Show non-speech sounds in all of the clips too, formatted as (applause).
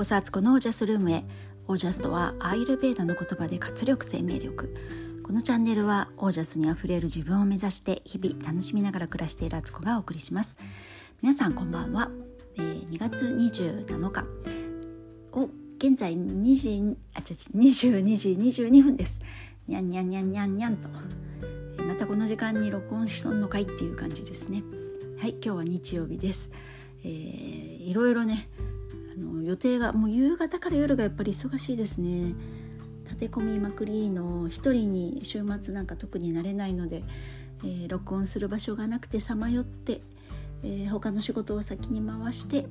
こそアツコのオージャスルームへ。オージャスとはアイルベーダの言葉で活力生命力。このチャンネルはオージャスにあふれる自分を目指して日々楽しみながら暮らしているアツコがお送りします。皆さんこんばんは、えー、2月27日。お現在2時あち22時22分です。にゃんにゃんにゃんにゃんにゃんと。またこの時間に録音しとんのかいっていう感じですね。はい今日は日曜日です。えー、いろいろねの予定がもう夕方から夜がやっぱり忙しいですね立て込みまくりの一人に週末なんか特になれないので、えー、録音する場所がなくてさまよって、えー、他の仕事を先に回して、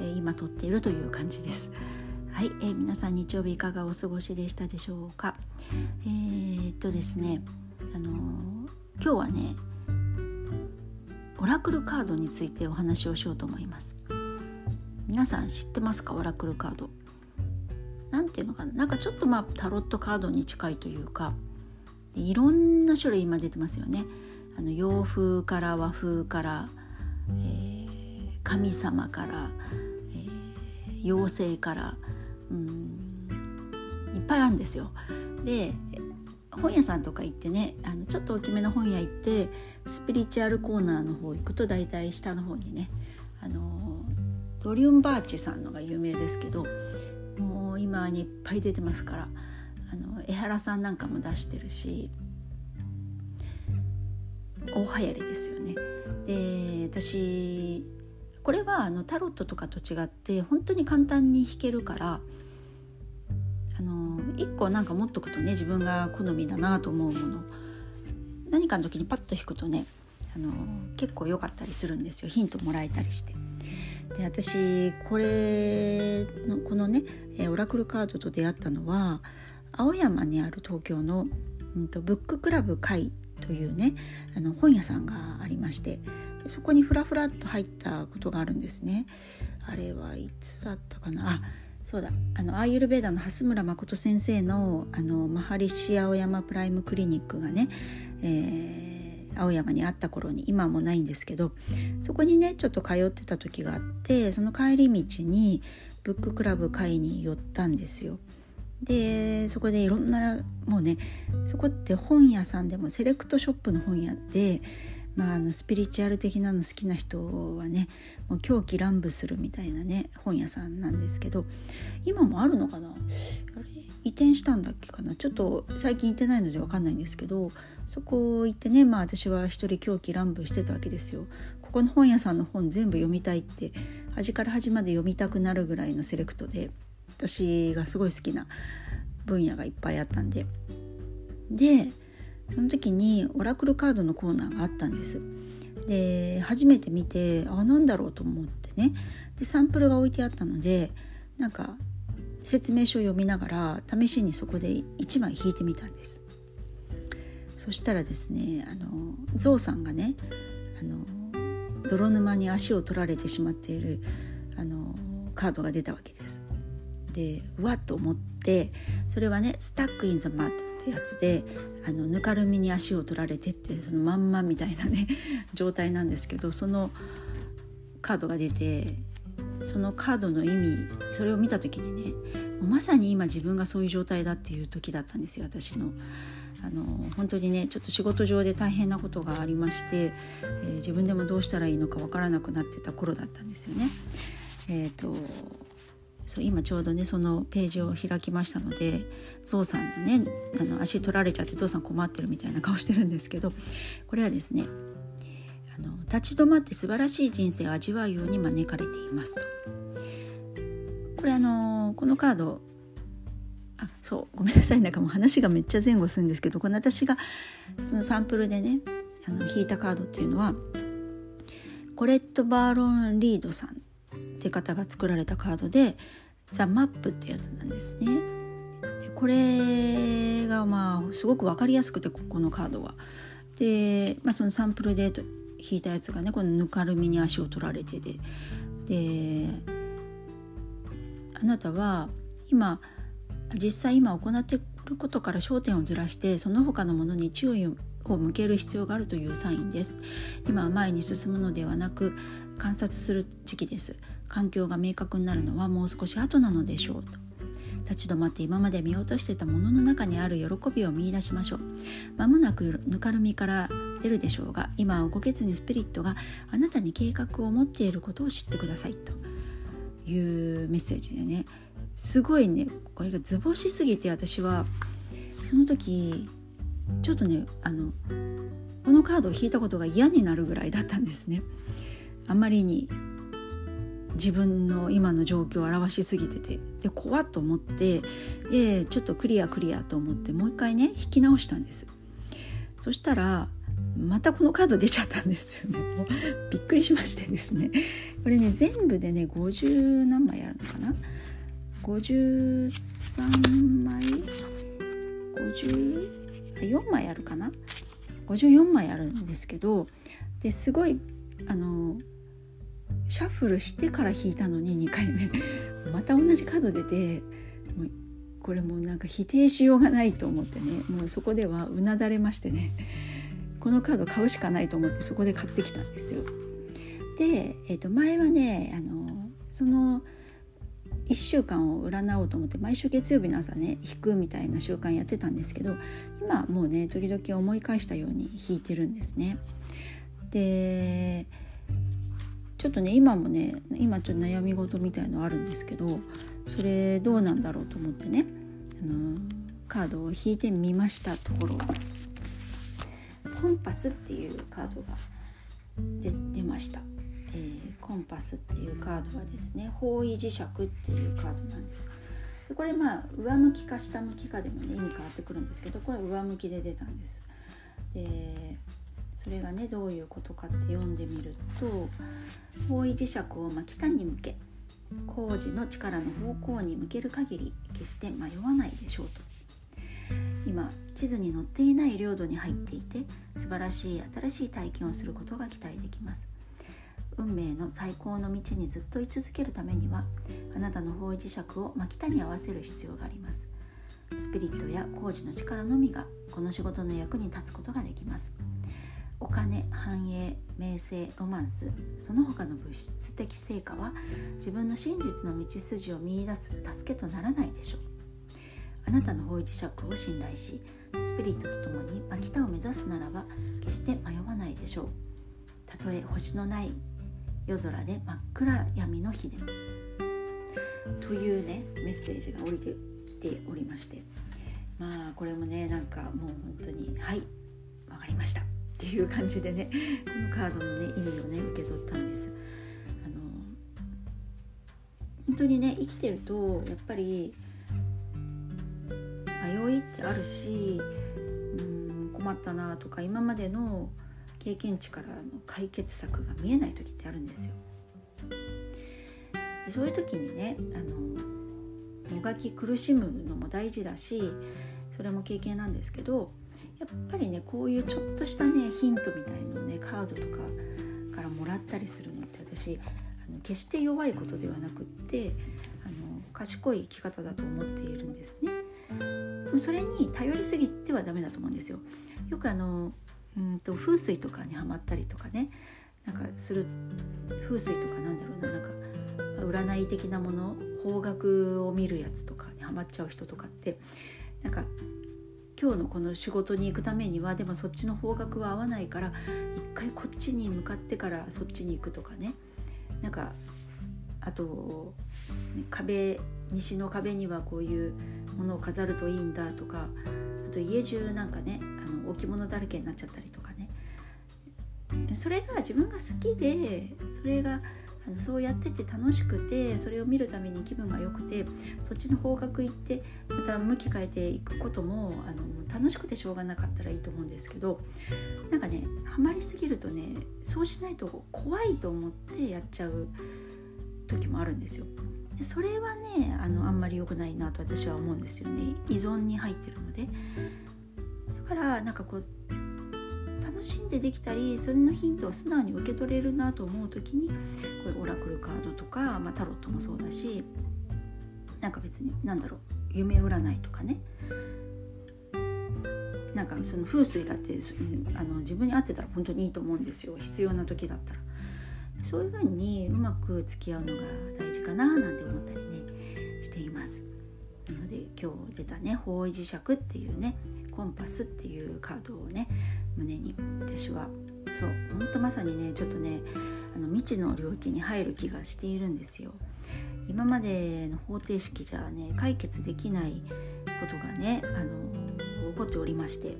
えー、今撮っているという感じです。はい、えー、皆さん日曜日いかがお過ごしでしたでしょうか。えー、っとですね、あの今日はねオラクルカードについてお話をしようと思います皆さん知ってますか？オラクルカード。なんていうのかな？なんかちょっとまあタロットカードに近いというかいろんな種類今出てますよね。あの洋風から和風から、えー、神様から、えー、妖精からうんいっぱいあるんですよ。で本屋さんとか行ってねあのちょっと大きめの本屋行ってスピリチュアルコーナーの方行くと大体下の方にねあのドリュンバーチさんのが有名ですけどもう今にいっぱい出てますからあの江原さんなんかも出してるし大流行りですよね。で私これはあのタロットとかと違って本当に簡単に弾けるからあの1個なんか持っとくとね自分が好みだなと思うもの何かの時にパッと引くとねあの結構良かったりするんですよヒントもらえたりして。で私これのこのねオラクルカードと出会ったのは青山にある東京の、うんと、ブッククラブ会というねあの本屋さんがありましてでそこにふらふらっと入ったことがあるんですね。あれはいつだったかな？あそうだあのアーユルベーダの蓮村誠先生のあのマハリシ青山プライムクリニックがね、えー、青山にあった頃に今もないんですけどそこにねちょっと通ってた時があってその帰り道にブッククラブ会に寄ったんですよ。でそこでいろんなもうねそこって本屋さんでもセレクトショップの本屋でまあ、あのスピリチュアル的なの好きな人はねもう狂気乱舞するみたいなね本屋さんなんですけど今もあるのかな？あれ？移転したんだっけかな？ちょっと最近行ってないので分かんないんですけどそこ行ってねまあ私は一人狂気乱舞してたわけですよ。ここの本屋さんの本全部読みたいって端から端まで読みたくなるぐらいのセレクトで私がすごい好きな分野がいっぱいあったんで。でその時にオラクルカードのコーナーがあったんですで初めて見てあなんだろうと思ってねでサンプルが置いてあったのでなんか説明書を読みながら試しにそこで1枚引いてみたんですそしたらですねあのゾウさんがねあの泥沼に足を取られてしまっているあのカードが出たわけですでわっと思ってそれはね「スタック・イン・ザ・マッド」ってやつであのぬかるみに足を取られてってそのまんまみたいなね (laughs) 状態なんですけどそのカードが出てそのカードの意味それを見た時にねまさに今自分がそういう状態だっていう時だったんですよ私の。あの本当にねちょっと仕事上で大変なことがありまして、えー、自分でもどうしたらいいのかわからなくなってた頃だったんですよね。えーとそう今ちょうどねそのページを開きましたのでゾウさんのねあの足取られちゃってゾウさん困ってるみたいな顔してるんですけどこれはですねあの立ち止まって素晴らしい人生を味わうように招かれていますと。これあのこのカードあそうごめんなさいなんかもう話がめっちゃ前後するんですけどこの私がそのサンプルでねあの引いたカードっていうのはコレット・バーロン・リードさんって方が作られたカードでザ・マップってやつなんですね。でこれがまあすごく分かりやすくてここのカードは。で、まあ、そのサンプルで引いたやつがねこのぬかるみに足を取られてでであなたは今実際今行っていることから焦点をずらしてその他のものに注意を向ける必要があるというサインです。今は前に進むのではなく観察する時期です。環境が明確になるのはもう少し後なのでしょうと。立ち止まって今まで見落としてたものの中にある喜びを見いだしましょう。まもなくぬかるみから出るでしょうが今は動けずにスピリットがあなたに計画を持っていることを知ってくださいというメッセージでね。すごいねこれが図星すぎて私はその時ちょっとねあのこのカードを引いたことが嫌になるぐらいだったんですね。あまりに自分の今の状況を表しすぎててで怖っと思ってでちょっとクリアクリアと思ってもう一回ね引き直したんです。そしたらまたこのカード出ちゃったんですよね。(laughs) びっくりしましてですね。これね全部でね50何枚あるのかな53枚？54枚あるかな？54枚あるんですけどですごいあのシャッフルしてから引いたのに2回目。(laughs) また同じカード出てもうこれもうなんか否定しようがないと思ってね。もうそこではうなだれましてね。このカード買うしかないと思ってそこで買ってきたんですよ。で、えー、と前はねあのその1週間を占おうと思って毎週月曜日の朝ね引くみたいな習慣やってたんですけど今もうね時々思い返したように引いてるんですね。でちょっとね今もね今ちょっと悩み事みたいのあるんですけどそれどうなんだろうと思ってねあのカードを引いてみましたところコンパスっていうカードが出出ました、えー、コンパスっていうカードはですね方位磁石っていうカードなんです。でこれまあ上向きか下向きかでもね意味変わってくるんですけどこれは上向きで出たんです。でそれがねどういうことかって読んでみると方位磁石をま北に向け工事の力の方向に向ける限り決して迷わないでしょうと。今地図に載っていない領土に入っていて素晴らしい新しい体験をすることが期待できます。運命の最高の道にずっと居続けるためにはあなたの方位磁石を真北に合わせる必要があります。スピリットや工事の力のみがこの仕事の役に立つことができます。お金繁栄名声ロマンスその他の物質的成果は自分の真実の道筋を見いだす助けとならないでしょう。あなたの方位磁石を信頼しスピリットとともに秋田を目指すならば決して迷わないでしょう。たとえ星のない夜空で真っ暗闇の日でというねメッセージが降りてきておりまして。まあこれもねなんかもう本当にはい分かりました。っていう感じでねこのカードのね意味をね受け取ったんです。あの本当にね生きてるとやっぱり迷いってあるしうん困ったなとか今までの経験値からの解決策が見えない時ってあるんですよ。でそういう時にねあのもがき苦しむのも大事だしそれも経験なんですけどやっぱりねこういうちょっとしたねヒントみたいのをねカードとかからもらったりするのって私あの決して弱いことではなくってあの賢い生き方だと思っているんですね。それに頼りすぎてはダメだと思うんですよ。よくあのうんと風水とかにはまったりとかね。なんかする風水とかなんだろうな。なんか占い的なもの。方角を見るやつとかにはまっちゃう人とかって。なんか今日のこの仕事に行くためにはでもそっちの方角は合わないから一回こっちに向かってからそっちに行くとかね。なんかあと、ね、壁西の壁にはこういうものを飾るといいんだとか。あと家中なんかね置物だらけになっちゃったりとかねそれが自分が好きでそれがあのそうやってて楽しくてそれを見るために気分が良くてそっちの方角行ってまた向き変えていくこともあの楽しくてしょうがなかったらいいと思うんですけどなんかねハマりすぎるとねそうしないと怖いと思ってやっちゃう時もあるんですよ。でそれはねあのあんまり良くないなと私は思うんですよね依存に入ってるので。からなんかこう楽しんでできたりそれのヒントを素直に受け取れるなと思う時にこういうオラクルカードとか、まあ、タロットもそうだしなんか別に何だろう夢占いとかね。なんかその風水だってあの自分に合ってたら本当にいいと思うんですよ。必要な時だったら。そういうふうにうまく付き合うのが大事かななんて思ったりねしています。なので今日出たね方位磁石っていうねコンパスっていうカードをね胸に私は。そうほんとまさにねちょっとねあの未知の領域に入る気がしているんですよ。今までの方程式じゃね解決できないことがねあの起こっておりまして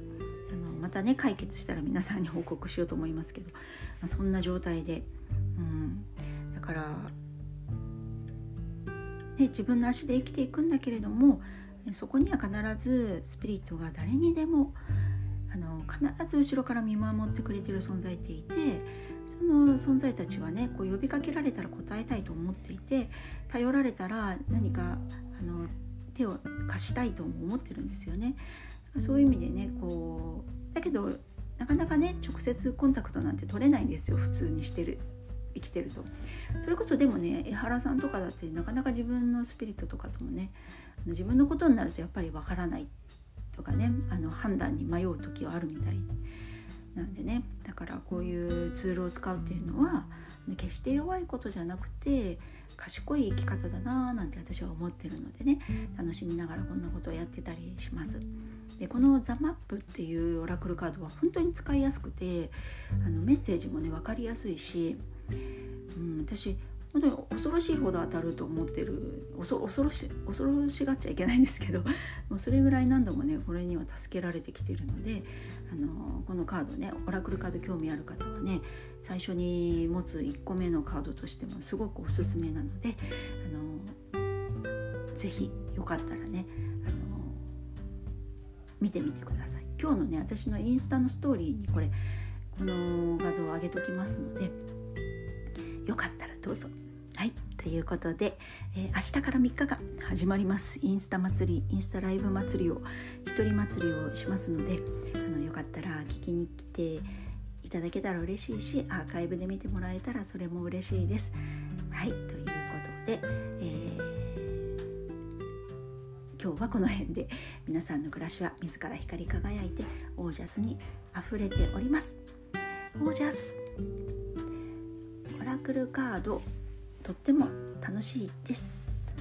あのまたね解決したら皆さんに報告しようと思いますけど、まあ、そんな状態で、うん、だから、ね、自分の足で生きていくんだけれどもそこには必ずスピリットが誰にでもあの必ず後ろから見守ってくれてる存在っていてその存在たちはねこう呼びかけられたら答えたいと思っていて頼られたら何かあの手を貸したいと思ってるんですよね。そういう意味でねこうだけどなかなかね直接コンタクトなんて取れないんですよ普通にしてる生きてるとそれこそでもね江原さんとかだってなかなか自分のスピリットとかともね自分のことになるとやっぱりわからないとかねあの判断に迷う時はあるみたいなんでねだからこういうツールを使うっていうのは決して弱いことじゃなくて賢い生き方だなぁなんて私は思ってるのでね楽しみながらこんなことをやってたりします。でこの「ザ・マップっていうオラクルカードは本当に使いやすくてあのメッセージもね分かりやすいし、うん、私本当に恐ろしいほど当たると思ってる恐ろし恐ろしがっちゃいけないんですけど (laughs) もうそれぐらい何度もねこれには助けられてきてるのであのこのカードねオラクルカード興味ある方はね最初に持つ1個目のカードとしてもすごくおすすめなのであのぜひよかったらねあの見てみてください。今日のね私のインスタのストーリーにこれこの画像を上げときますのでどうぞ。はいということで、えー、明日から3日間始まりますインスタ祭りインスタライブ祭りを一人祭りをしますのであのよかったら聞きに来ていただけたら嬉しいしアーカイブで見てもらえたらそれも嬉しいです。はいということで、えー、今日はこの辺で皆さんの暮らしは自ら光り輝いてオージャスにあふれております。オージャスークルカードとっても楽しいです。